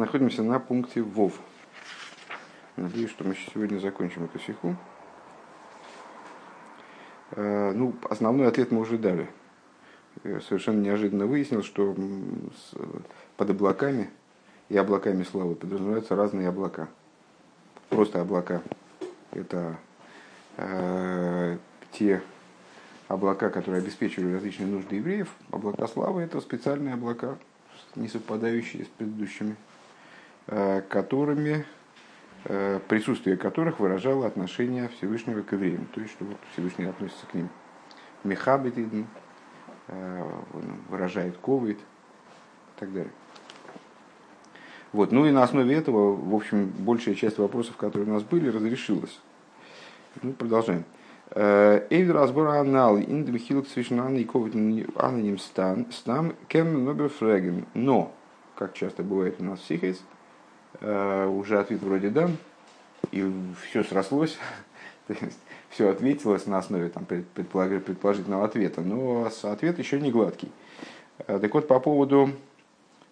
находимся на пункте ВОВ. Надеюсь, что мы сегодня закончим эту сиху. Э, ну, основной ответ мы уже дали. Совершенно неожиданно выяснил, что под облаками и облаками славы подразумеваются разные облака. Просто облака. Это э, те облака, которые обеспечивали различные нужды евреев. Облака славы – это специальные облака, не совпадающие с предыдущими, которыми, э, присутствие которых выражало отношение Всевышнего к евреям, то есть, что вот Всевышний относится к ним. Мехабит э, выражает ковид и так далее. Вот. Ну и на основе этого, в общем, большая часть вопросов, которые у нас были, разрешилась. Ну, продолжаем. Эйвер разбора анал, индвихилок свишна и ковид аноним стан, стам, кем нобер фреген. Но, как часто бывает у нас в Сихейс, э, уже ответ вроде дан, и все срослось, все ответилось на основе там, предположительного ответа, но ответ еще не гладкий. Э, так вот, по поводу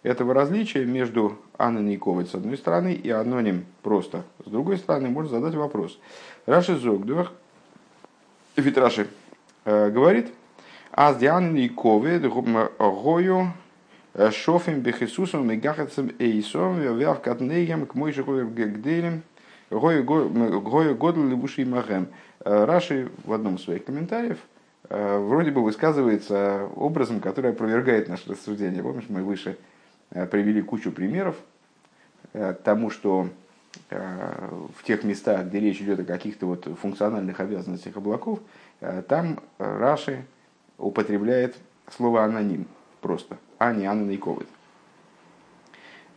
этого различия между аноним и ковид с одной стороны и аноним просто с другой стороны, можно задать вопрос. Раши Зогдуах Витраши э, говорит, аз дианин и ковид гою э, шофим бехисусом и гахацем эйсом вяв катнеем к мой же гделем гою году левуши махем. Э, Раши в одном из своих комментариев вроде бы высказывается образом, который опровергает наше рассуждение. Помнишь, мы выше привели кучу примеров тому, что Э, в тех местах, где речь идет о каких-то вот функциональных обязанностях облаков, э, там Раши употребляет слово аноним просто, а не анонейковый.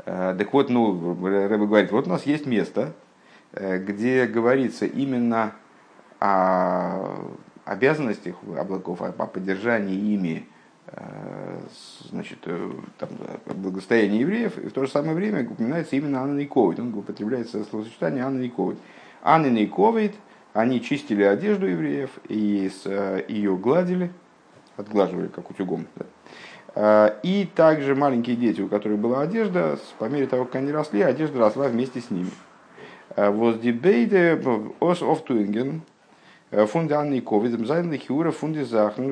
Э, так вот, ну, Рэбе говорит, вот у нас есть место, где говорится именно о обязанностях облаков, о поддержании ими значит, э, там, благостояние евреев, и в то же самое время упоминается именно Анна Никовит. Он употребляется словосочетание Анна Никовит. Анна Никовит, они чистили одежду евреев и э, ее гладили, отглаживали как утюгом. Да. Э, и также маленькие дети, у которых была одежда, по мере того, как они росли, одежда росла вместе с ними. Воздебейде ос офтуинген, фунде Анны Ковид, зайнли хиура фунде захн,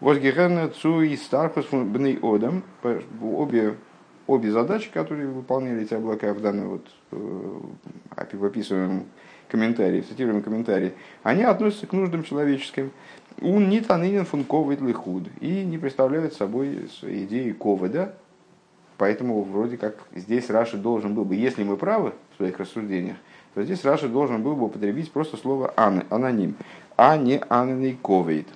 Возгигерна цу и стархус бней одам. Обе, обе задачи, которые выполняли эти облака в данном вот, э, в описываемом комментарии, в цитируемом комментарии, они относятся к нуждам человеческим. Он не танынен фун ковид лихуд и не представляют собой идеи ковида, поэтому вроде как здесь Раши должен был бы, если мы правы в своих рассуждениях, то здесь Раши должен был бы употребить просто слово аноним, а не анонный ковид.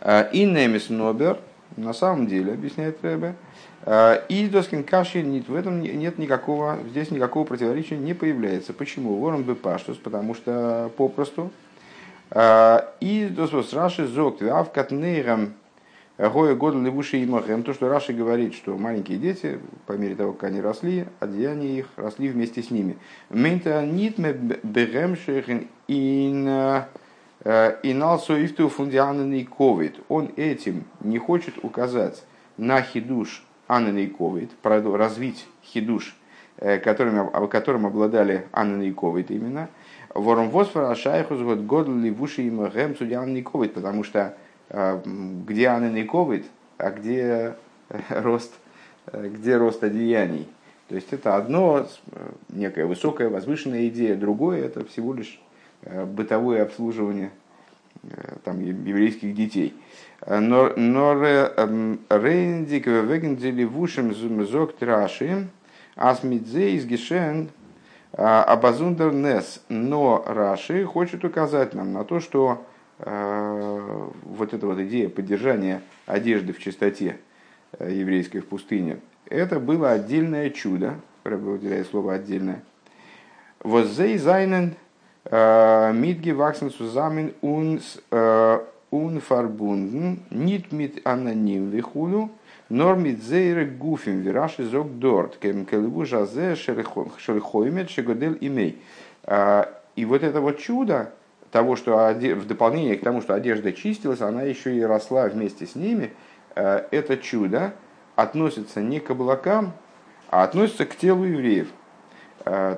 Э, и немис нобер, на самом деле, объясняет Рэбе, э, и доскин каши нет, в этом нет никакого, здесь никакого противоречия не появляется. Почему? Ворон бы паштус, потому что попросту. Э, и Раши зогт, авкат нейрам Гоя года левуши и махем. То, что Раши говорит, что маленькие дети, по мере того, как они росли, одеяния их росли вместе с ними. Мента нитме берем шехен ин Э, и налсуифту фундианный ковид. Он этим не хочет указать на хидуш ананный ковид, развить хидуш, э, которым, которым обладали ананный ковид именно. Вором восфора шайхус год год ливуши им гэм судианный ковид, потому что э, где ананный ковид, а где рост, где рост одеяний. То есть это одно, некая высокая, возвышенная идея, другое это всего лишь Э, бытовое обслуживание э, там, еврейских детей. Но эм, рейндик вегендели вушем зок траши асмидзе из гешен абазундер нес. Но Раши хочет указать нам на то, что э, вот эта вот идея поддержания одежды в чистоте еврейской в пустыне, это было отдельное чудо, выделяет слово отдельное. Воззей зайнен Мидги ваксен zusammen uns unverbunden, nicht mit anonym вихулю, нор mit зейре гуфим вираши зог дорт, кем келеву жазе шерхоймет шегодель имей. И вот это вот чудо, того, что в дополнение к тому, что одежда чистилась, она еще и росла вместе с ними, это чудо относятся не к облакам, а относятся к телу евреев. Э,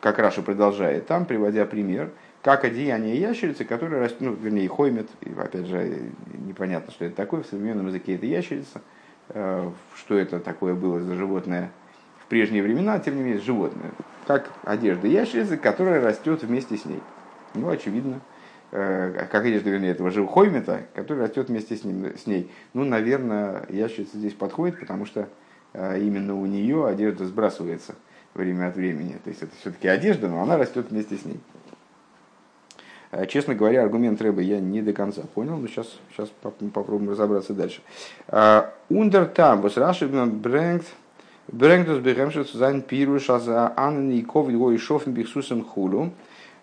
как Раша продолжает там, приводя пример, как одеяние ящерицы, которая растет, ну, вернее, хоймет, и, опять же, непонятно, что это такое, в современном языке это ящерица, э, что это такое было за животное в прежние времена, тем не менее, животное. Как одежда ящерицы, которая растет вместе с ней. Ну, очевидно, э, как одежда, вернее, этого же хоймета, который растет вместе с, ним, с ней. Ну, наверное, ящерица здесь подходит, потому что именно у нее одежда сбрасывается время от времени. То есть это все-таки одежда, но она растет вместе с ней. Э, честно говоря, аргумент Рэба я не до конца понял, но сейчас, сейчас попробуем разобраться дальше. Ундер тамбус рашибн брэнгт brengt uns begemschet zu sein Pirush, als Annen и Ковид го и Шофен Бихсусом Хулу.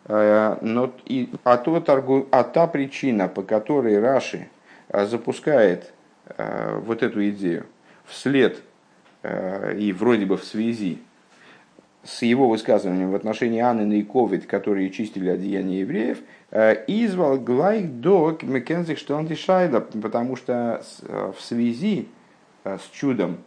Но и, а, тот, а та причина, по которой Раши э, запускает э, вот эту идею вслед и вроде бы в связи с его высказыванием в отношении Анны и Ковид, которые чистили одеяния евреев, э, извал глайк до Мекензих Штандишайда, потому что э, в связи э, с чудом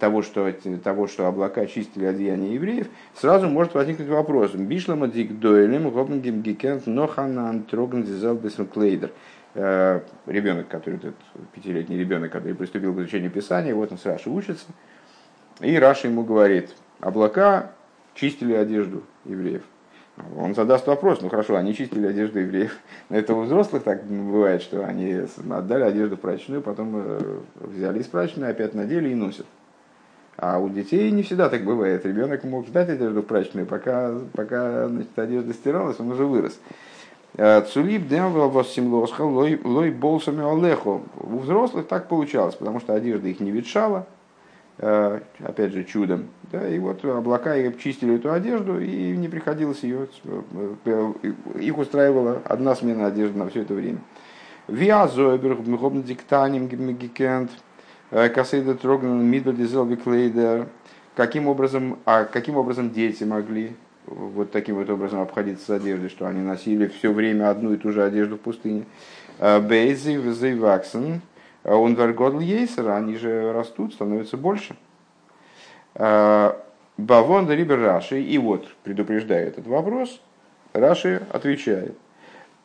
того что, того, что облака чистили одеяния евреев, сразу может возникнуть вопрос. Бишлама дик дойлем, гопнгем гикент, ноханан троган дизел клейдер. Ребенок, который, этот пятилетний ребенок, который приступил к изучению Писания, вот он с Раши учится, и Раша ему говорит, облака чистили одежду евреев. Он задаст вопрос, ну хорошо, они чистили одежду евреев. Но это у взрослых так бывает, что они отдали одежду прачечную, потом э, взяли из прачечной, опять надели и носят. А у детей не всегда так бывает. Ребенок мог ждать одежду прачечную, пока, пока значит, одежда стиралась, он уже вырос. Э, Цулип лой болсами олеху. У взрослых так получалось, потому что одежда их не ветшала, опять же, чудом. Да, и вот облака чистили эту одежду, и не приходилось ее, э, их устраивала одна смена одежды на все это время. Виазойберг, диктаним гикент, э, касейда трогнан, мидл клейдер. Каким образом, а каким образом дети могли вот таким вот образом обходиться с одеждой, что они носили все время одну и ту же одежду в пустыне. Бейзи, ваксен, он вергодл ейсер, они же растут, становятся больше. А, Бавон рибер Раши, и вот, предупреждая этот вопрос, Раши отвечает.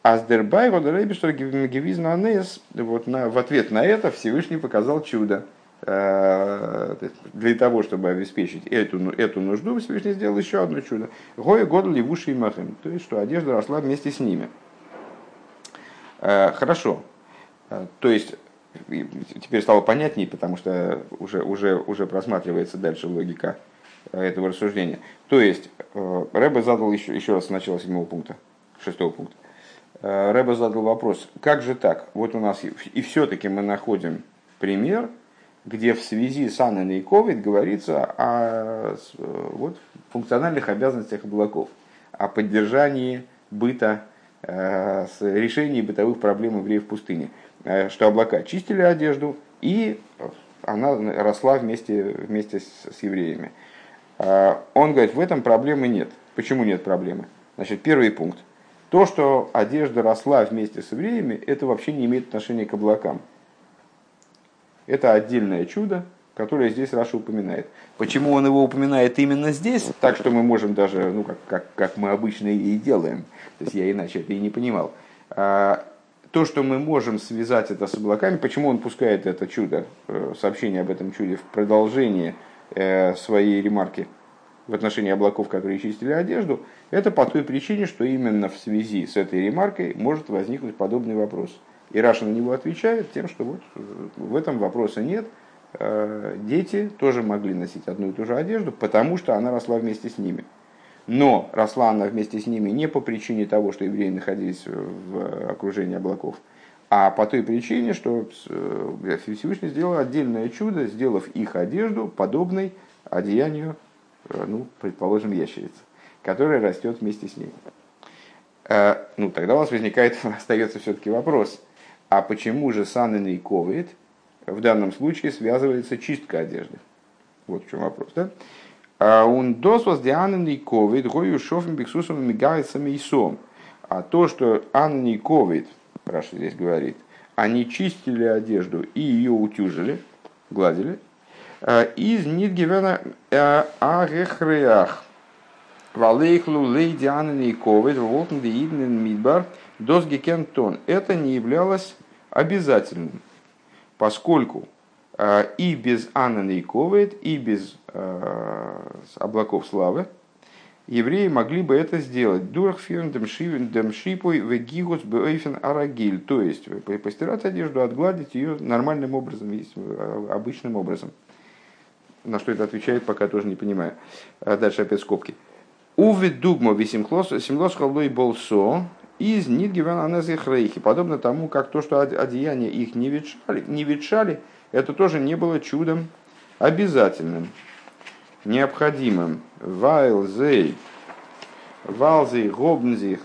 Аздербай что гивизна анес, вот на, в ответ на это Всевышний показал чудо. А, для того, чтобы обеспечить эту, эту нужду, Всевышний сделал еще одно чудо. Гоя год левуши и махем. То есть, что одежда росла вместе с ними. А, хорошо. То есть, теперь стало понятнее, потому что уже, уже, уже просматривается дальше логика э, этого рассуждения. То есть, э, Рэбе задал еще, еще раз с начала седьмого пункта, шестого пункта. Э, Рэбе задал вопрос, как же так? Вот у нас и все-таки мы находим пример, где в связи с Анной и COVID говорится о вот, функциональных обязанностях облаков, о поддержании быта, решении бытовых проблем евреев в пустыне. Э, что облака чистили одежду, и она росла вместе, вместе с, евреями. Э, он говорит, в этом проблемы нет. Почему нет проблемы? Значит, первый пункт. То, что одежда росла вместе с евреями, это вообще не имеет отношения к облакам. Это отдельное чудо, которое здесь Раша упоминает. Почему он его упоминает именно здесь, так что мы можем даже, ну, как, как, как мы обычно и делаем, то есть я иначе это и не понимал, а, то, что мы можем связать это с облаками, почему он пускает это чудо, э, сообщение об этом чуде в продолжение э, своей ремарки в отношении облаков, которые чистили одежду, это по той причине, что именно в связи с этой ремаркой может возникнуть подобный вопрос. И Раша на него отвечает тем, что вот э, в этом вопроса нет. Дети тоже могли носить одну и ту же одежду, потому что она росла вместе с ними. Но росла она вместе с ними не по причине того, что евреи находились в окружении облаков, а по той причине, что э, Всевышний сделал отдельное чудо, сделав их одежду подобной одеянию, э, ну, предположим, ящерицы, которая растет вместе с ней. Э, ну, тогда у нас возникает, остается все-таки вопрос, а почему же санный ковид в данном случае связывается чистка одежды? Вот в чем вопрос, да? Он досвас дианный ковид, гою шофем биксусом мигается сом. А то, что Анни ковид, Раша здесь говорит, они чистили одежду и ее утюжили, гладили, Из Нидгивена Агехреах. Валейхлу лейди анны ковид волтен де иднен мидбар досгекентон. Это не являлось обязательным, поскольку и без анны ковид, и без облаков славы, евреи могли бы это сделать. Дурхфирн демшипой вегигус бейфен арагиль. То есть постирать одежду, отгладить ее нормальным образом, обычным образом. На что это отвечает, пока тоже не понимаю. Дальше опять скобки. Уве дугмо висимхлос халлой болсо из нидгиван аназих рейхи. Подобно тому, как то, что одеяния их не ветшали, не ветшали, это тоже не было чудом обязательным, необходимым. Вайл зей, валзей, гобнзих,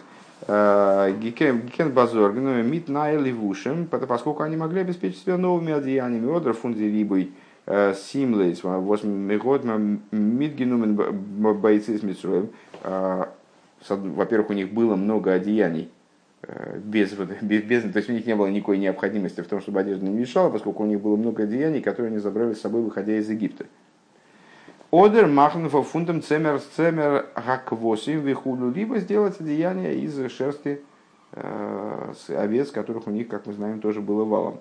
э, гикен базор, мит левушем, поскольку они могли обеспечить себя новыми одеяниями, одр фунзи рибой, э, симлейс, мегод мидгенумен бойцы с а, во-первых, у них было много одеяний, э, без, без, без, то есть у них не было никакой необходимости в том, чтобы одежда не мешала, поскольку у них было много одеяний, которые они забрали с собой, выходя из Египта. Одер махнуфа фунтом цемер цемер гаквосим вихуду, либо сделать одеяние из шерсти э, овец, которых у них, как мы знаем, тоже было валом.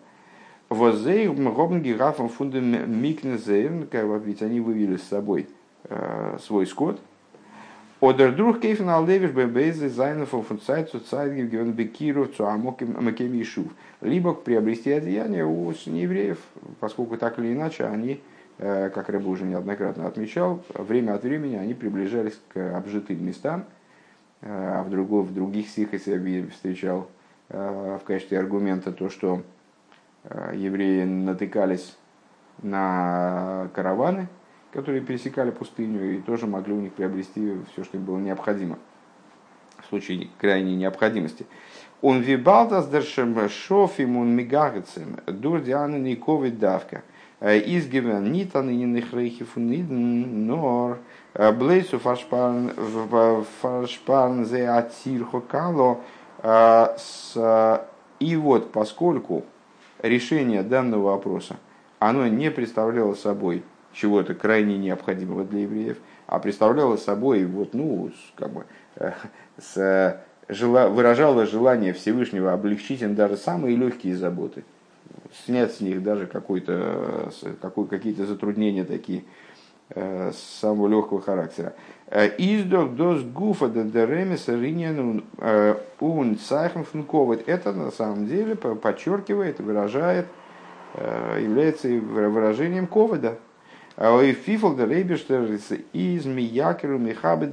Возей робнги гафом фундам микнезейн, ведь они вывели с собой э, свой скот – Одер друг кейфен алдевиш бебейзе зайнов фунцайт цуцайт гивен бекиров цуамокем ишув. Либо приобрести одеяние у неевреев, поскольку так или иначе они, как Рэбу уже неоднократно отмечал, время от времени они приближались к обжитым местам, а в, другой, в других стихах я встречал в качестве аргумента то, что евреи натыкались на караваны, которые пересекали пустыню и тоже могли у них приобрести все, что им было необходимо в случае крайней необходимости. Он вибалдас дершем шофим он мигагецем дурдиана никовид давка. Изгивен нит аныненных рейхев нор блейсу фаршпарн зе атирхо кало. И вот, поскольку решение данного вопроса, оно не представляло собой чего-то крайне необходимого для евреев, а представляла собой, вот, ну, как бы, э, с, жела, выражала желание Всевышнего облегчить им даже самые легкие заботы, снять с них даже какой-то, какой, какие-то затруднения такие э, самого легкого характера. Э, Издок дос гуфа дендеремиса риньян ун сайхм Это на самом деле подчеркивает, выражает, является выражением ковода, Фифл да Рейбештер из Миякеру Михабет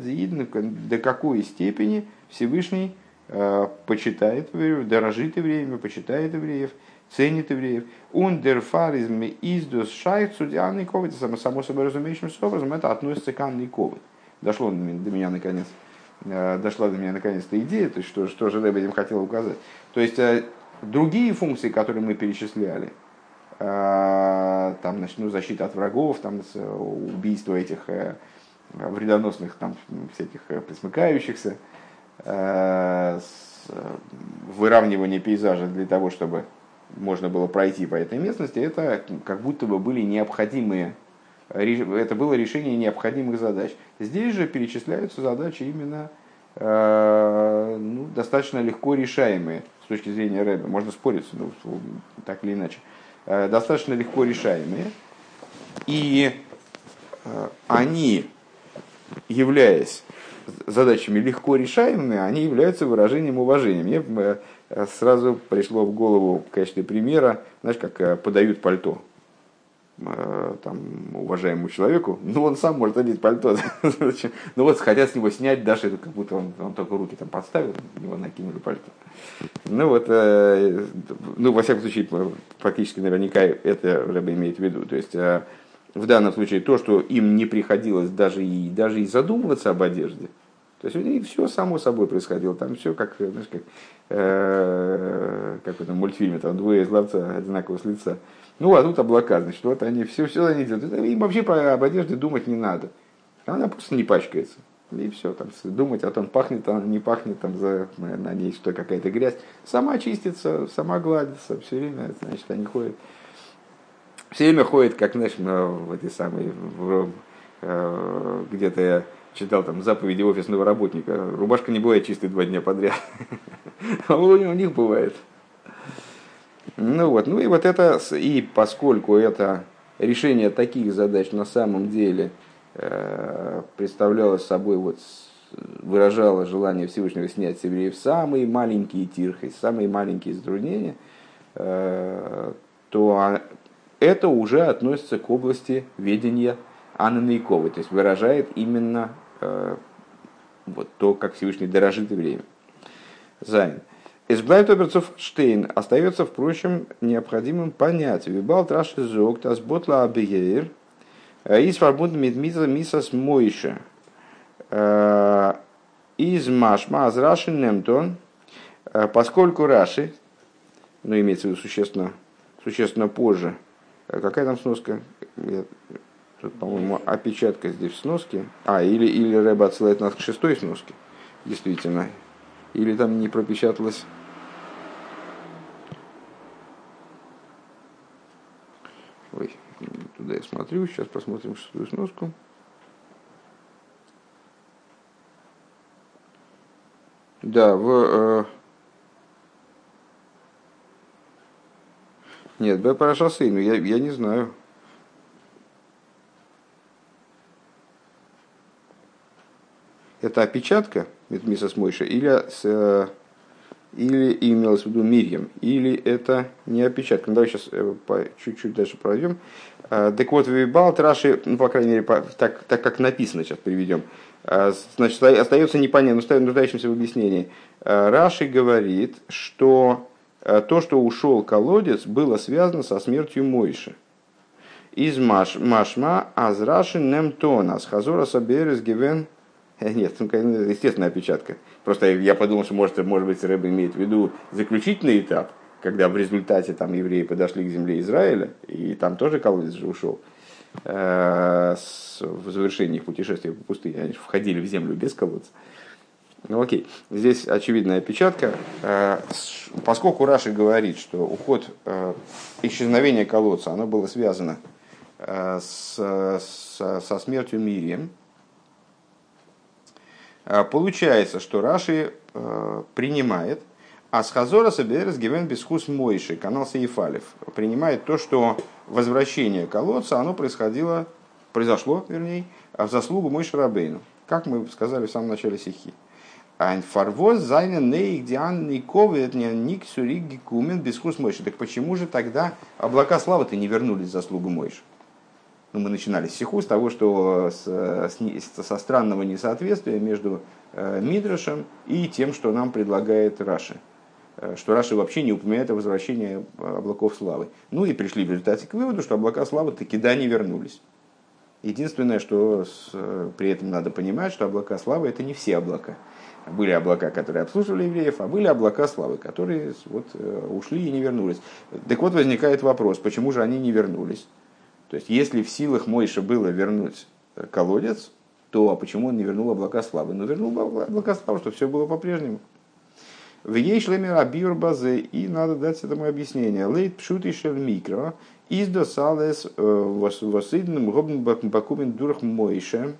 до какой степени Всевышний э, почитает евреев, дорожит евреями, почитает евреев, ценит евреев. Он дерфаризм издус шайх судьяный ковид, само, само собой разумеющимся образом, это относится к Анной ковид. Дошло до меня наконец, э, дошла до меня наконец-то идея, то есть что, что же Рэб этим хотел указать. То есть э, другие функции, которые мы перечисляли, там, значит, ну, защита от врагов, там, убийство этих э, вредоносных там, всяких э, присмыкающихся, выравнивание пейзажа для того, чтобы можно было пройти по этой местности, это как будто бы были необходимые, это было решение необходимых задач. Здесь же перечисляются задачи именно ну, достаточно легко решаемые с точки зрения Рэба. Можно спорить, ну, так или иначе. Э, достаточно легко решаемые. И э, они, являясь задачами легко решаемыми, они являются выражением уважения. Мне э, сразу пришло в голову в качестве примера, знаешь, как подают пальто там, уважаемому человеку, ну он сам может одеть пальто. ну вот хотят с него снять, даже как будто он, он только руки там подставил, него накинули пальто. Ну вот, э, ну во всяком случае, практически наверняка это Рэба имеет в виду. То есть э, в данном случае то, что им не приходилось даже и, даже и задумываться об одежде, то есть них все само собой происходило. Там все как, знаешь, как, э, как в этом мультфильме, там двое из ловца одинаково с лица. Ну, а тут облака, значит, вот они все, все они делают. Им вообще об одежде думать не надо. Она просто не пачкается. И все, там, думать о том, пахнет она, не пахнет, там, за, на ней что какая-то грязь. Сама чистится, сама гладится, все время, значит, они ходят. все время ходит, как, знаешь, в этой самой, в, э, где-то читал там заповеди офисного работника, рубашка не бывает чистой два дня подряд. А у них бывает. Ну вот, ну и вот это, и поскольку это решение таких задач на самом деле э, представляло собой, вот, выражало желание Всевышнего снять с евреев самые маленькие тирхи, самые маленькие затруднения, э, то это уже относится к области ведения Анны Нейковой, то есть выражает именно вот то, как Всевышний дорожит евреями. Зайн. Избавит Оберцов Штейн остается, впрочем, необходимым понять. Вибал траши зог, тас ботла абиер, э, из фарбунд мидмитла мисас мойша. Э, из машма азраши немтон, э, поскольку Раши, ну, имеется в виду существенно, существенно позже, какая там сноска? Тут, по-моему, опечатка здесь в сноске. А, или, или Рэба отсылает нас к шестой сноске, действительно. Или там не пропечаталось Ой, туда я смотрю, сейчас посмотрим шестую сноску. Да, в... Э... Нет, Б Сыну, я, я не знаю. Это опечатка Мисас Мойша или с, э, или имелось в виду Мирьям, или это не опечатка. Ну, давай сейчас э, чуть-чуть дальше пройдем. А, так вот, Вибал Траши, ну, по крайней мере, так, так как написано, сейчас приведем. Значит, остается непонятно, нуждающимся в объяснении. Раши говорит, что то, что ушел колодец, было связано со смертью Мойши. Из маш, Машма Азраши Немтона, с Хазора Саберес Гивен Нет, ну, естественно, опечатка. Просто я подумал, что может, может быть Рэб имеет в виду заключительный этап, когда в результате там евреи подошли к земле Израиля, и там тоже колодец же ушел. Э, в завершении их путешествия по пустыне они входили в землю без колодца. Ну окей, здесь очевидная опечатка. Э, поскольку Раши говорит, что уход, э, исчезновение колодца, оно было связано с, со, со смертью Мирием, получается, что Раши э, принимает, а с Хазора Саберес Гивен Бесхус Мойши, канал Сейфалев, принимает то, что возвращение колодца, оно происходило, произошло, вернее, в заслугу Мойши Рабейну, как мы сказали в самом начале стихи. Ein Фарвоз зайна нейк диан никовет ник сурик гекумен бесхус Мойши. Так почему же тогда облака славы-то не вернулись в заслугу Мойши? Ну, мы начинали сиху с того, что с, с, со странного несоответствия между э, Мидрашем и тем, что нам предлагает Раши. Э, что Раши вообще не упоминает о возвращении облаков славы. Ну и пришли в результате к выводу, что облака славы таки да не вернулись. Единственное, что с, при этом надо понимать, что облака славы это не все облака. Были облака, которые обслуживали евреев, а были облака славы, которые вот, э, ушли и не вернулись. Так вот возникает вопрос, почему же они не вернулись? То есть, если в силах Мойша было вернуть э, колодец, то а почему он не вернул облака славы? Ну, вернул облака славы, что все было по-прежнему. В ей шлемер абиур базе, и надо дать этому объяснение. Лейт пшут шел микро, из до салес э, восидным гобн бакумен дурх Мойша.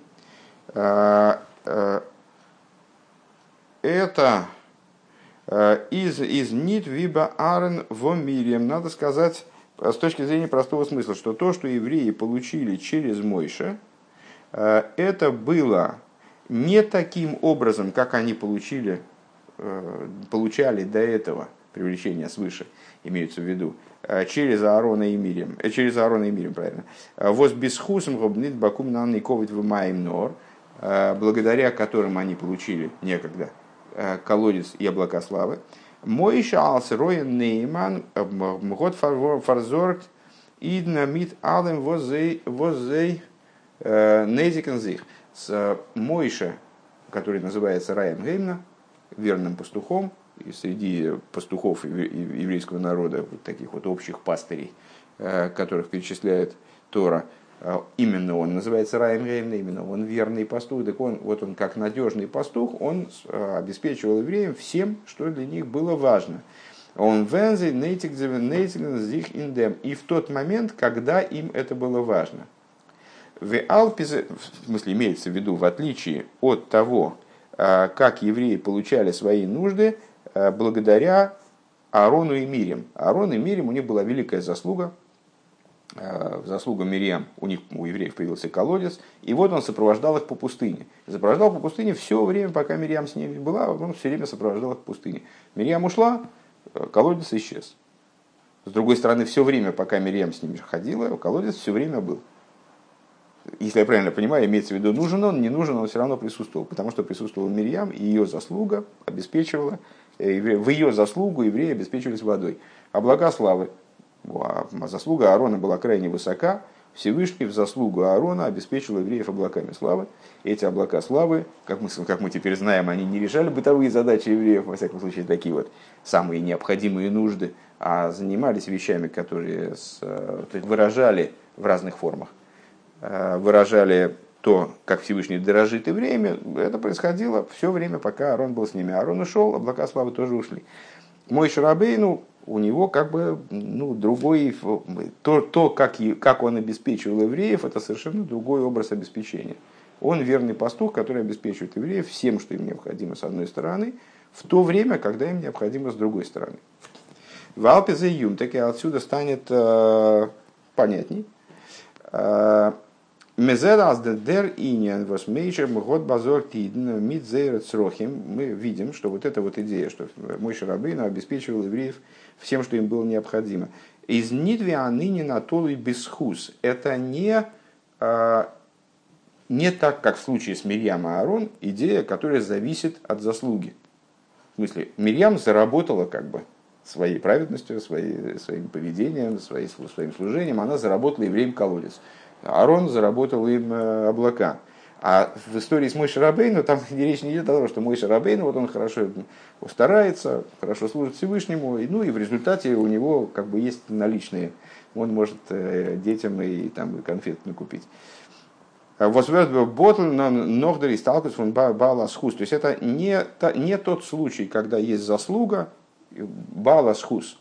А, э, это из, из нит виба арен во мирием. Надо сказать, с точки зрения простого смысла, что то, что евреи получили через Мойша, э, это было не таким образом, как они получили, э, получали до этого привлечение свыше, имеется в виду, э, через Аарона и Мирим, через Аарона и Мирим, правильно. Воз бесхусом гобнит бакум нанный ковид в маем нор, благодаря которым они получили некогда колодец и облака славы. Мой шалс роен нейман год фарзорgt идна мит алем возей возей незикензих. С Мойша, который называется Раем Геймна, верным пастухом, и среди пастухов еврейского народа, вот таких вот общих пастырей, которых перечисляет Тора, именно он называется Раем Геймна, именно он верный пастух, так он, вот он как надежный пастух, он обеспечивал евреям всем, что для них было важно. Он вензи нейтик зих индем. И в тот момент, когда им это было важно. В Алпизе, в смысле имеется в виду, в отличие от того, а, как евреи получали свои нужды, а, благодаря Аарону и Мирим. Аарон и Мирим, у них была великая заслуга, в заслугу Мириам у них, у евреев появился колодец, и вот он сопровождал их по пустыне. Сопровождал по пустыне все время, пока Мириам с ними была, он все время сопровождал их по пустыне. Мириам ушла, колодец исчез. С другой стороны, все время, пока Мириам с ними ходила, колодец все время был. Если я правильно понимаю, имеется в виду, нужен он, не нужен, он все равно присутствовал, потому что присутствовал Мирьям, и ее заслуга обеспечивала, э, в ее заслугу евреи обеспечивались водой. Облака славы, а заслуга Аарона была крайне высока, Всевышний в заслугу Аарона обеспечил евреев облаками славы. Эти облака славы, как мы, как мы теперь знаем, они не решали бытовые задачи евреев, во всяком случае, такие вот самые необходимые нужды, а занимались вещами, которые с, э, то есть выражали в разных формах, э, выражали то, как Всевышний дорожит и время, это происходило все время, пока Аарон был с ними. Аарон ушел, облака славы тоже ушли. Мой Шарабей, ну, у него как бы ну, другой, то, то как, как он обеспечивал евреев, это совершенно другой образ обеспечения. Он верный пастух, который обеспечивает евреев всем, что им необходимо с одной стороны, в то время, когда им необходимо с другой стороны. В Алпезе Юм, так и отсюда станет э, понятней. Э, Мезерас дер иньян восмейшер год базор тидн мид црохим. Мы видим, что вот эта вот идея, что мой Шарабейна обеспечивал евреев всем, что им было необходимо. Из нидви ныне на толый бесхус. Это не, а, не так, как в случае с Мирьям и Аарон, идея, которая зависит от заслуги. В смысле, Мирьям заработала как бы своей праведностью, своей, своим поведением, своей, своим служением, она заработала евреям колодец. Аарон заработал им э, облака. А в истории с Мойшей Рабейну там речь не идет о том, что Мойша Рабейну, вот он хорошо старается, хорошо служит Всевышнему, и, ну и в результате у него как бы есть наличные, он может э, детям и там конфет накупить. Ботл Нордер и сталкивается он Баласхус. То есть это не, не тот случай, когда есть заслуга, Баласхус,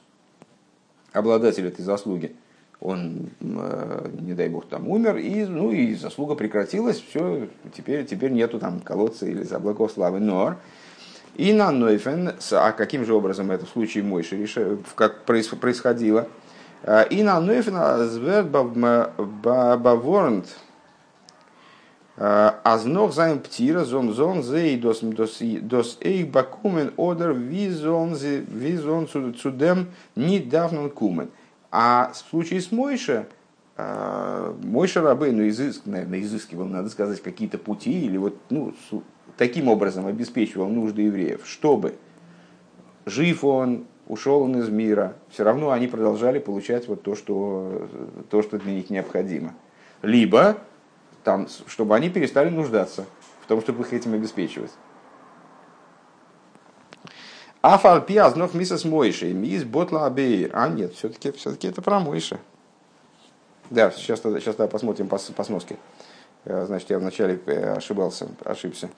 обладатель этой заслуги, он, э, не дай бог, там умер, и, ну, и заслуга прекратилась, все, теперь, теперь нету там колодца или облаков славы. Но и на Нойфен, а каким же образом это в случае Мойши как происходило? Э, и на Нойфен зверт баворнт Азнох займ птира зон зон зей дос дос эйх бакумен одер визон визон цудем не давнен кумен. А в случае с Мойше, а, Мойша Рабейну изыск, наверное, изыскивал, надо сказать, какие-то пути, или вот ну, таким образом обеспечивал нужды евреев, чтобы жив он, ушел он из мира, все равно они продолжали получать вот то, что, то, что для них необходимо. Либо там, чтобы они перестали нуждаться в том, чтобы их этим обеспечивать. Афальпи азнов мисас Мойши, мис ботла. А нет, все-таки все это про Мойши. Да, сейчас, сейчас да, посмотрим по, по сноске. Э, значит, я вначале э, ошибался, ошибся.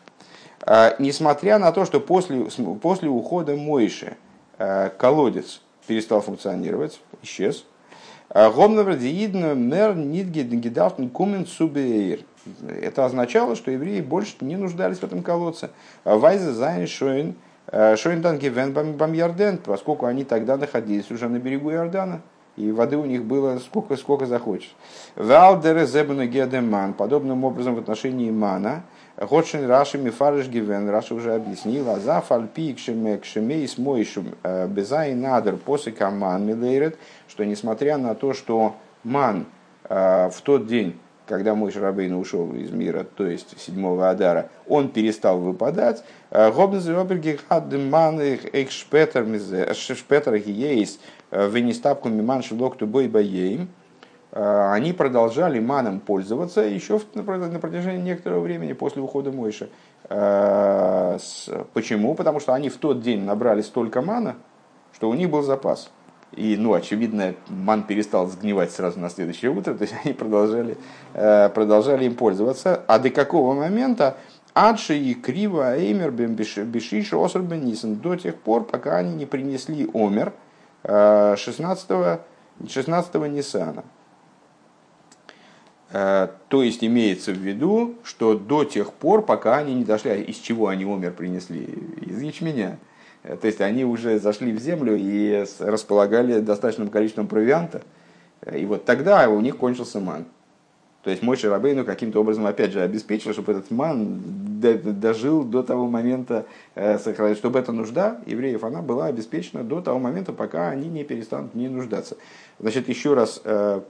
А, несмотря на то, что после, после ухода Мойши э, колодец перестал функционировать, исчез. Это означало, что евреи больше не нуждались в этом колодце. ווייל זיי זיינען שוין Э, שוין דאן געווען ביים ירדן, поскольку они тогда находились уже на берегу Иордана, и воды у них было сколько, сколько захочешь. ועל דרך זה בנוגע דעם מן, подобным образом в отношении Мана, Годшин Раши Мифарыш Гивен, Раша уже объяснил, а за фальпи с мойшум э, безай надер после каман милейрет, что несмотря на то, что Ман э, в тот день когда мой Шарабейн ушел из мира, то есть седьмого Адара, он перестал выпадать. Э, э, они продолжали маном пользоваться еще на протяжении некоторого времени после ухода Мойша. Э, почему? Потому что они в тот день набрали столько мана, что у них был запас. И, ну, очевидно, ман перестал сгнивать сразу на следующее утро, то есть они продолжали, э, продолжали им пользоваться. А до какого момента Адши и криво Эймер Бешиша Оср Бенисен до тех пор, пока они не принесли Омер 16 16 Нисана. Э, то есть имеется в виду, что до тех пор, пока они не дошли, а из чего они умер принесли? Из ячменя. Э, то есть они уже зашли в землю и располагали достаточным количеством провианта. Э, и вот тогда у них кончился ман. То есть мой Шарабейну каким-то образом опять же обеспечил, чтобы этот ман дожил до того момента, чтобы эта нужда евреев, она была обеспечена до того момента, пока они не перестанут не нуждаться. Значит, еще раз э,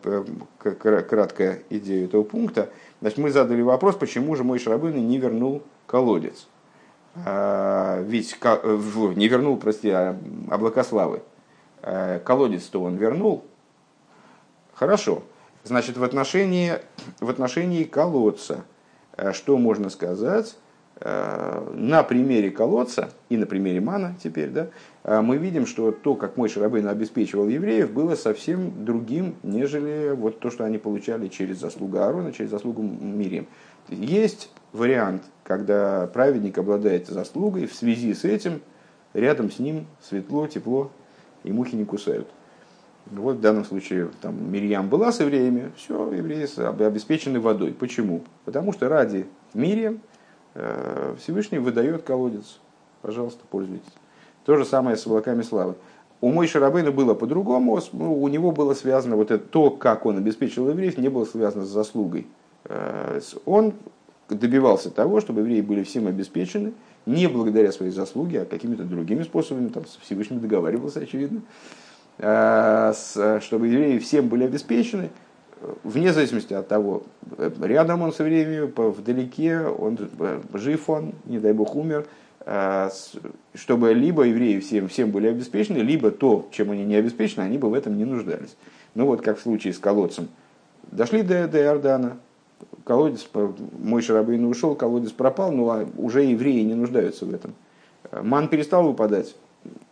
краткая идея этого пункта. Значит, мы задали вопрос, почему же мой Шарабейну не вернул колодец. А, ведь не вернул, прости, а облака славы. Колодец-то он вернул. Хорошо. Значит, в отношении, в отношении колодца, э, что можно сказать? Э, на примере колодца и на примере мана теперь, да, э, мы видим, что то, как мой Шарабейн обеспечивал евреев, было совсем другим, нежели вот то, что они получали через заслугу Аарона, через заслугу Мирием. Есть вариант, когда праведник обладает заслугой, в связи с этим рядом с ним светло, тепло, и мухи не кусают. Вот в данном случае там, Мирьям была с евреями, все, евреи обеспечены водой. Почему? Потому что ради Мирием э, Всевышний выдает колодец. Пожалуйста, пользуйтесь. То же самое с облаками славы. У Мой Шарабейна было по-другому, ну, у него было связано вот это, то, как он обеспечил евреев, не было связано с заслугой. Э, он добивался того, чтобы евреи были всем обеспечены, не благодаря своей заслуге, а какими-то другими способами, там, с Всевышним договаривался, очевидно. Э, чтобы евреи всем были обеспечены, вне зависимости от того, рядом он с евреями, вдалеке, он, э, жив он, не дай бог умер, э, чтобы либо евреи всем, всем были обеспечены, либо то, чем они не обеспечены, они бы в этом не нуждались. Ну вот как в случае с колодцем. Дошли до, до Иордана, колодец, мой шарабейн ушел, колодец пропал, но а уже евреи не нуждаются в этом. Ман перестал выпадать,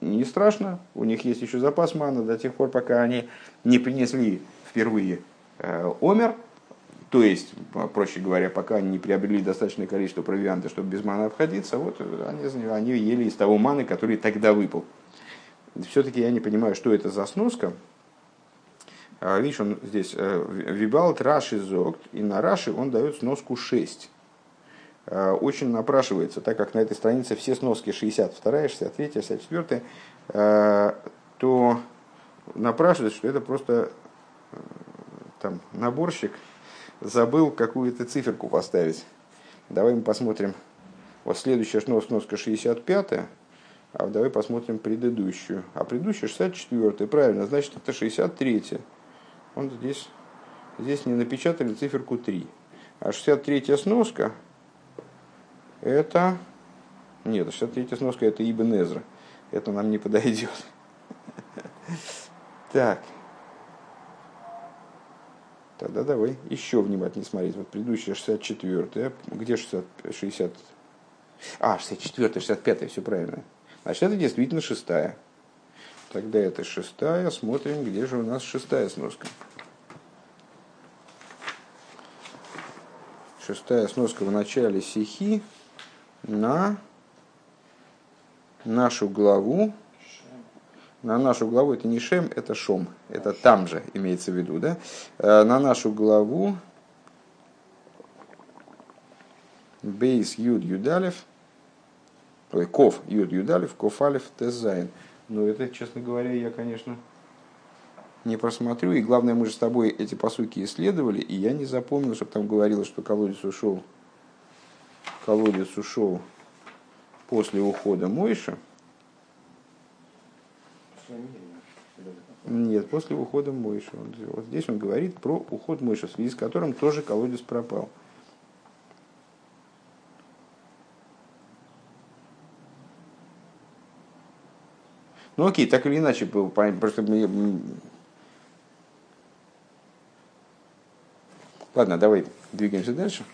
не страшно, у них есть еще запас мана до тех пор, пока они не принесли впервые э, омер, то есть, проще говоря, пока они не приобрели достаточное количество провианта, чтобы без мана обходиться, вот они, они ели из того маны, который тогда выпал. Все-таки я не понимаю, что это за сноска. А, видишь, он здесь э, Вибалт Раши Зогт, и на Раши он дает сноску 6. Э, очень напрашивается, так как на этой странице все сноски 62, 63, 64, то напрашивается, что это просто э, там, наборщик забыл какую-то циферку поставить. Давай мы посмотрим. Вот следующая сноска 65, а давай посмотрим предыдущую. А предыдущая 64, правильно, значит это 63. Он здесь, здесь не напечатали циферку 3. А 63 сноска, это... Нет, 63-я сноска это Ибн Эзра. Это нам не подойдет. Так. Тогда давай еще внимательнее смотреть. Вот предыдущая 64-я. Где 60, 60? А, 64-я, 65-я, все правильно. Значит, это действительно шестая. Тогда это шестая. Смотрим, где же у нас шестая сноска. Шестая сноска в начале стихи на нашу главу. На нашу главу это не Шем, это Шом. Это там же имеется в виду. Да? Э, на нашу главу Бейс Юд Юдалев, Ков Юд Юдалев, Ков Алев Тезайн. Но это, честно говоря, я, конечно, не просмотрю. И главное, мы же с тобой эти посуки исследовали, и я не запомнил, чтобы там говорилось, что колодец ушел колодец ушел после ухода Мойша. Нет, после ухода Мойша. Вот здесь он говорит про уход Мойша, в связи с которым тоже колодец пропал. Ну окей, так или иначе, просто. Ладно, давай двигаемся дальше.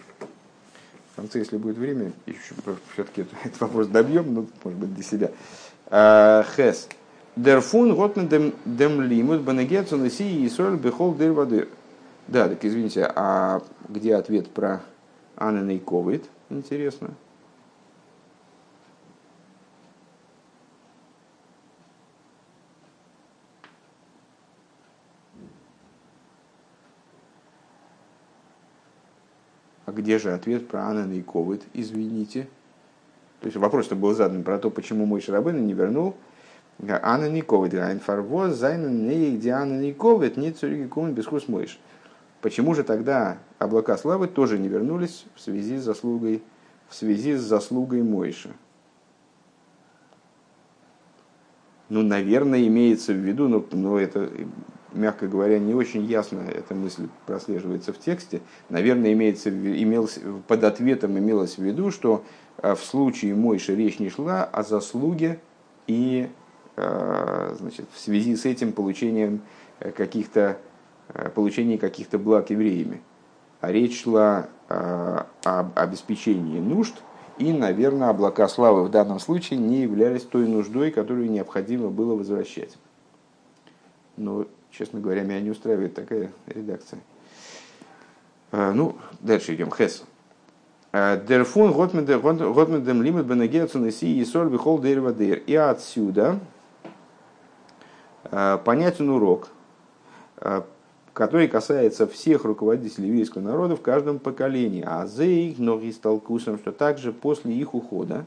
В конце, если будет время, еще все-таки этот вопрос добьем, ну, может быть, для себя. А, Хес. Дерфун готна дем лимут банагецу наси и соль бехол дыр воды. Да, так извините, а где ответ про Аннен и Ковид? Интересно. Где же ответ про Анан и Ковид, извините. То есть вопрос-то был задан про то, почему мой Шарабын не вернул Анна Никовит, Айнфарвоз, Зайна где Анна Никовит, не цуригикун бесхус мойш. Почему же тогда облака славы тоже не вернулись в связи с заслугой, в связи с заслугой Мойша? Ну, наверное, имеется в виду, но, но это, мягко говоря, не очень ясно эта мысль прослеживается в тексте. Наверное, имеется, имелось, под ответом имелось в виду, что а, в случае Мойши речь не шла о заслуге и а, значит, в связи с этим получением каких-то получении каких-то благ евреями. А речь шла об обеспечении нужд – и, наверное, облака славы в данном случае не являлись той нуждой, которую необходимо было возвращать. Но, честно говоря, меня не устраивает такая редакция. А, ну, дальше идем. Хес. А, Дерфун готмедем лимит бенегерцен и соль бихол дер. И отсюда а, понятен урок, который касается всех руководителей еврейского народа в каждом поколении. А за их ноги столкусом, что также после их ухода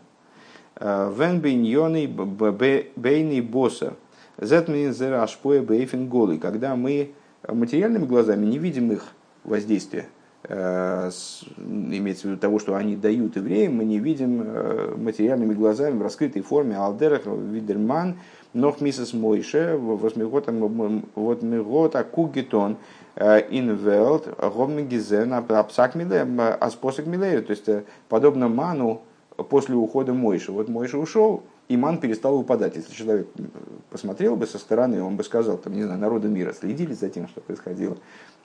э, Вен бейный босса. Когда мы материальными глазами не видим их воздействия, э, имеется в виду того, что они дают евреям, мы не видим э, материальными глазами в раскрытой форме алдерах, видерман, Нох мисс Мойше, вот мегот акугитон инвелт гомнегизен апсак аспосак милейр. То есть, подобно ману после ухода Мойши. Вот Мойша ушел, и ман перестал выпадать. Если человек посмотрел бы со стороны, он бы сказал, там, не знаю, народы мира следили за тем, что происходило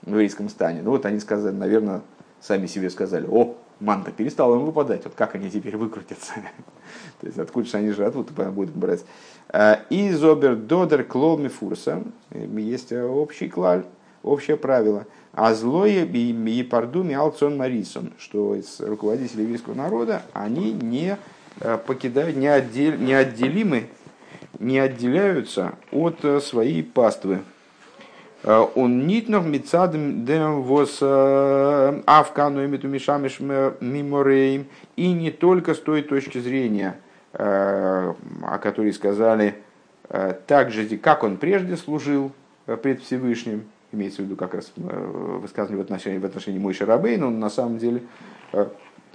в еврейском стане. Ну вот они сказали, наверное, сами себе сказали, о, манта перестала им выпадать, вот как они теперь выкрутятся. То есть откуда же они живут, будут брать. Э, и зобер додер клол мифурса, есть общий клаль, общее правило. А злое и пардуми алцон марисон, что из руководителей еврейского народа, они не э, покидают, не, отдел, не отделимы, не отделяются от э, своей паствы. Он нитнов мецадем дем вос авкану имиту мишамиш мимореем. И не только с той точки зрения, Э, о которой сказали, э, так же, как он прежде служил э, пред Всевышним, имеется в виду как раз высказывание в отношении, в отношении Мойши Рабей, но на самом деле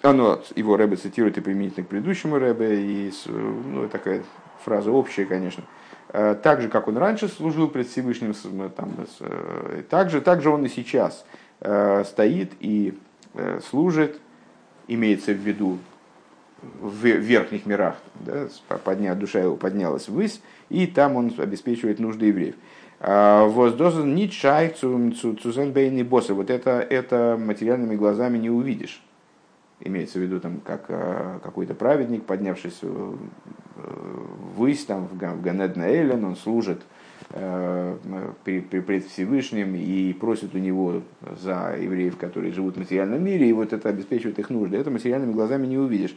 оно, его Рэбе цитирует и применительно к предыдущему Рэбе, и ну, такая фраза общая, конечно. Так же, как он раньше служил пред Всевышним, там, так, же, так же он и сейчас стоит и служит, имеется в виду в верхних мирах, да, подня, душа его поднялась ввысь, и там он обеспечивает нужды евреев. А, Воздозан не чай цузенбейный боссы. Вот это, это материальными глазами не увидишь. Имеется в виду там, как а, какой-то праведник, поднявшись ввысь, там, в Ганедна Элен, он служит э, пред Всевышним и просит у него за евреев, которые живут в материальном мире, и вот это обеспечивает их нужды. Это материальными глазами не увидишь.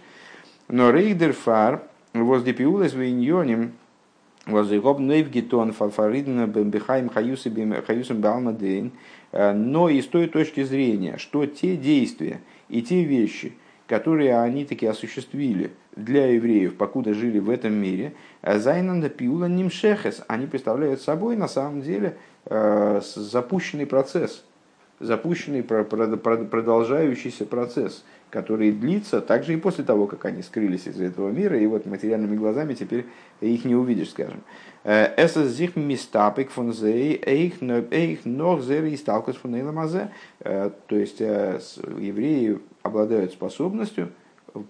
Но рейдер фар воздепиулес виньоним возыгоб Но и с той точки зрения, что те действия и те вещи, которые они таки осуществили для евреев, покуда жили в этом мире, Зайнанда Пиула Нимшехес, они представляют собой на самом деле э, запущенный процесс, запущенный продолжающийся процесс, который длится также и после того, как они скрылись из этого мира, и вот материальными глазами теперь их не увидишь, скажем. Es sich мистапик фон зей, эйх нох зер и сталкус фон То есть э, евреи обладают способностью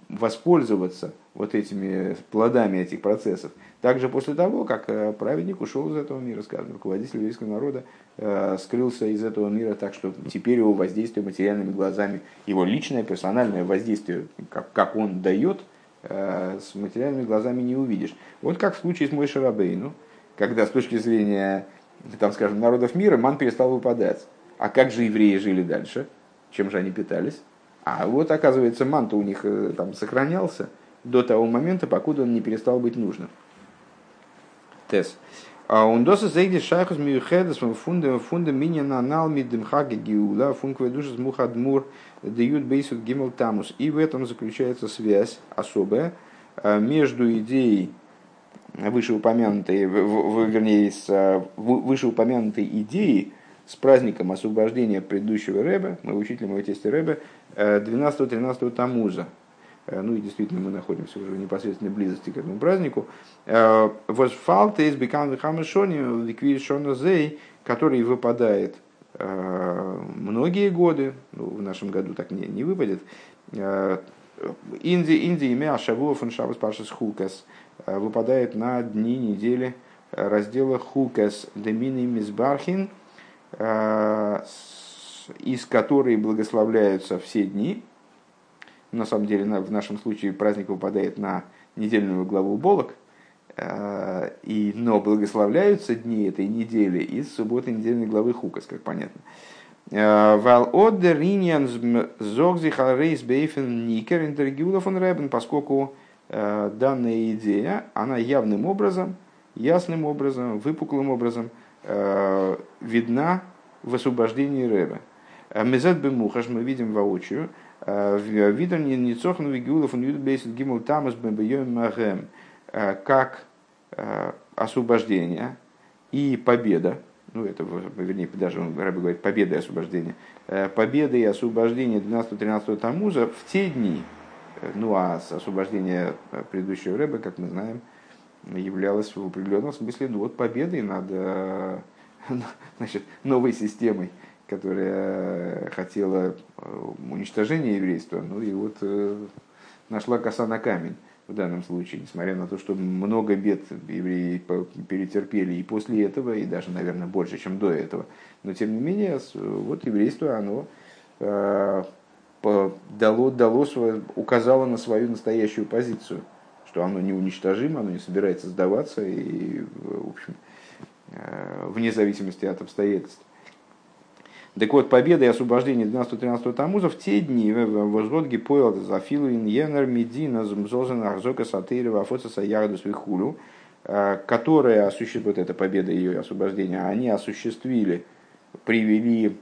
воспользоваться вот этими плодами этих процессов. Также после того, как э, праведник ушел из этого мира, скажем, руководитель еврейского народа э, скрылся из этого мира так, что теперь его воздействие материальными глазами, его личное персональное воздействие, как, как он дает, э, с материальными глазами не увидишь. Вот как в случае с Мойшей Рабейну, когда с точки зрения, там, скажем, народов мира ман перестал выпадать. А как же евреи жили дальше? Чем же они питались? А вот, оказывается, ман у них там сохранялся до того момента, покуда он не перестал быть нужным. Тес. А он доса зайди шайхус миюхедес фунда фунда миня на нал мидем хаги гиула функве душес мухадмур дают бейсут гимел тамус. И в этом заключается связь особая между идеей вышеупомянутой, вернее, с вышеупомянутой идеей с праздником освобождения предыдущего Рэба, моего учителя, моего тестя Рэба, 12-13 Тамуза. Ну и действительно мы находимся уже в непосредственной близости к этому празднику. Восфалте из Бекан Хамешони, Ликвишона Зей, который выпадает многие годы, ну, в нашем году так не, не выпадет, Инди, Инди имя Шавуа фон Шабас Пашас Хукас выпадает на дни недели раздела Хукас Демини Мизбархин – Э, из которой благословляются все дни. На самом деле, в нашем случае праздник выпадает на недельную главу Болок, э, и, но благословляются дни этой недели из субботы недельной главы Хукас, как понятно. Э, Вал одер иньян никер интергиулов ребен, поскольку данная идея, она явным образом, ясным образом, выпуклым образом – Э, видна в освобождении Рэба. Э, Мезет Бемухаш мы видим воочию. Э, видом Ницохан Вигиулов он бейсит гимул тамас бембейом магем. Как освобождение и победа, ну это, вернее, даже Рэбе говорит, победа и освобождение, победа и освобождение 12-13 Тамуза в те дни, ну а освобождение предыдущего Рэба, как мы знаем, являлась в определенном смысле ну, вот победой над э, значит, новой системой, которая хотела э, уничтожения еврейства. Ну и вот э, нашла коса на камень в данном случае, несмотря на то, что много бед евреи перетерпели и после этого, и даже, наверное, больше, чем до этого. Но, тем не менее, вот еврейство, оно дало, дало, указало на свою настоящую позицию – что оно неуничтожимо, оно не собирается сдаваться, и, в общем, э, вне зависимости от обстоятельств. Так вот, победа и освобождение 12-13 Тамуза в те дни возгодги поел Зафилуин Йенер Медина Змзозен Арзока Сатырова Афоцеса Ягдус Вихулю, э, которые осуществили, вот эта победа и ее освобождение, они осуществили, привели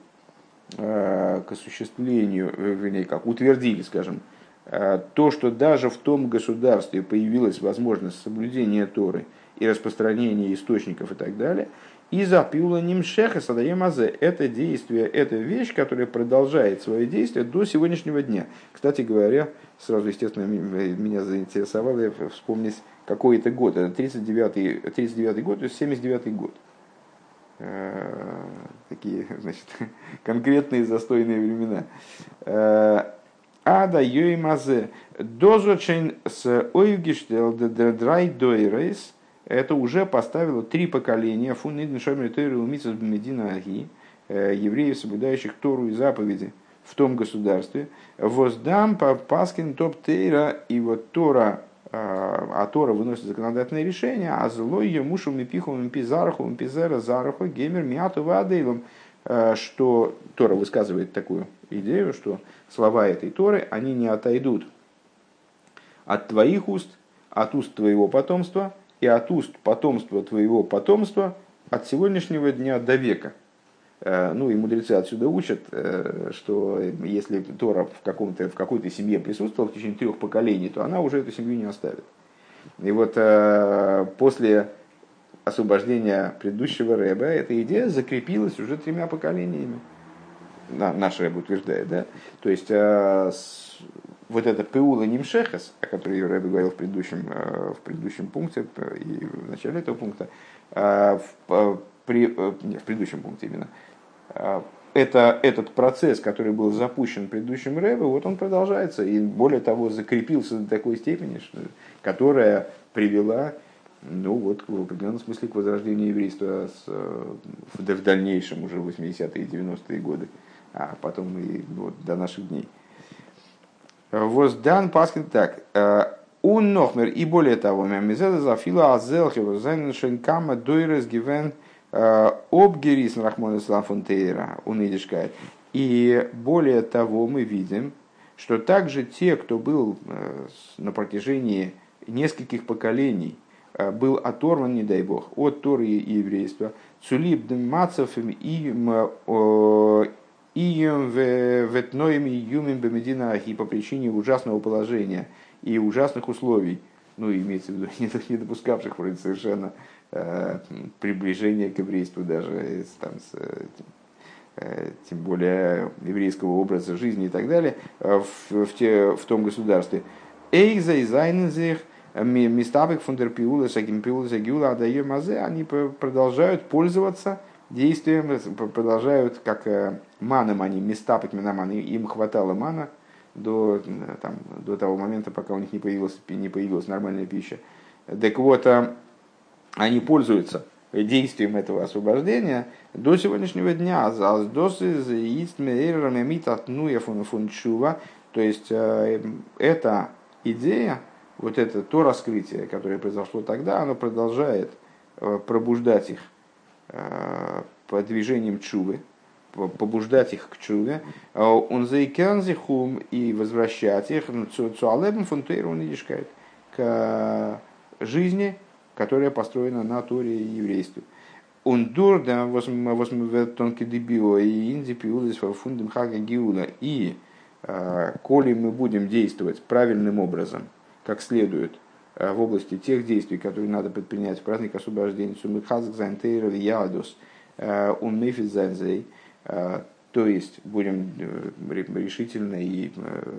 э, к осуществлению, вернее, как утвердили, скажем, Э, то, что даже в том государстве появилась возможность соблюдения Торы и распространения источников и так далее, и запила нимшеха садаемазе. Это действие, это вещь, которая продолжает свое действие до сегодняшнего дня. Кстати говоря, сразу, естественно, меня заинтересовало вспомнить какой это год. Это 39-й, 39 год, то есть 79-й год. Э, такие, значит, конкретные застойные времена. Э, Ада Йоймазе. Дозочен с Ойгиштел Драй Дойрейс. Это уже поставило три поколения фуннидн шомер Тойры умицас Медина Аги, э, евреев, соблюдающих Тору и заповеди в том государстве. Воздам по Паскин топ Тейра, и вот Тора, э, а Тора выносит законодательное решение, а злой ее мушу мипиховым пизараху, пизера зараху, геймер миату вадейлом, э, что Тора высказывает такую идею, что слова этой Торы, они не отойдут от твоих уст, от уст твоего потомства и от уст потомства твоего потомства от сегодняшнего дня до века. Э, ну и мудрецы отсюда учат, э, что если Тора в, каком-то, в какой-то семье присутствовала в течение трех поколений, то она уже эту семью не оставит. И вот э, после освобождения предыдущего Рэба эта идея закрепилась уже тремя поколениями наш Рэб утверждает, да? То есть вот это Пеула Нимшехас, о которой Рэб говорил в предыдущем, э, в предыдущем пункте и в начале этого пункта, э, в, при, нет, в предыдущем пункте именно, это, этот процесс, который был запущен предыдущим Рэбе, вот он продолжается и более того закрепился до такой степени, что, которая привела ну вот в определенном смысле к возрождению еврейства с, в, в дальнейшем, уже в 80-е и 90-е годы а потом и вот, до наших дней. Воздан Паскин так. Он нохмер и более того, мемизеда зафила азелхи возеншен кама дойрес гивен обгерис рахмон ислам фонтейра, он идишкает. И более того, мы видим, что также те, кто был на протяжении нескольких поколений был оторван, не дай бог, от Торы и еврейства, цулиб мацев и ием ветноем и юмим бемедина и по причине ужасного положения и ужасных условий, ну, имеется в виду, не допускавших вроде совершенно э, приближения к еврейству даже, там, с, э, тем более еврейского образа жизни и так далее, в, в, те, в том государстве. Эйза и зайнзих Мистабек фундерпиула, сагимпиула, загиула, адаем мазе, они продолжают пользоваться действием, продолжают, как э, маном они, мистапек минаман, им хватало мана до, там, до того момента, пока у них не появилась, не появилась нормальная пища. Так вот, э, они пользуются действием этого освобождения до сегодняшнего дня. То есть, э, эта идея, вот это то раскрытие, которое произошло тогда, оно продолжает э, пробуждать их э, по движением чувы, побуждать их к чуве, э, он заиканзихум и возвращать их цуалебом фунтейру к жизни, которая построена на Торе и еврействе. Он дур, да, тонкий дебио и инди пиулис фундам хага гиула. И коли мы будем действовать правильным образом – как следует в области тех действий, которые надо предпринять в праздник освобождения, Сумихазк Зайнтейров Ядус, э, Унмефис Зайнзей, э, то есть будем решительно и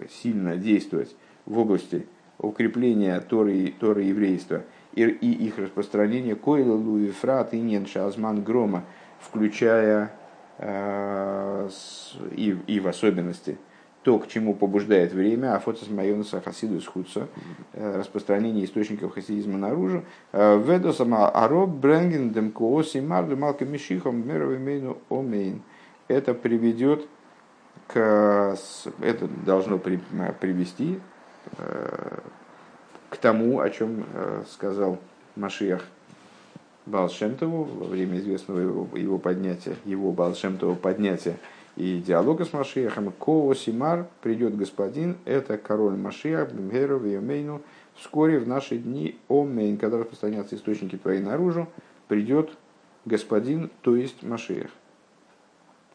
сильно действовать в области укрепления Торы, Торы еврейства и, и их распространения. Койла Луи Фрат и Ненша Азман Грома, включая и, и в особенности – то, к чему побуждает время, а фотос майонуса хасиду схудса, э, распространение источников хасидизма наружу, э, ведо сама ароб бренген демкооси марду малка мишихом меровимейну омейн. Это приведет к, это должно при, привести э, к тому, о чем сказал Машиах Балшемтову во время известного его поднятия, его Балшемтова поднятия и диалога с Машиахом. Коо Симар, придет господин, это король Машиах, Бемгеру, Вейомейну, вскоре в наши дни Омейн, когда распространятся источники твои наружу, придет господин, то есть Машиах.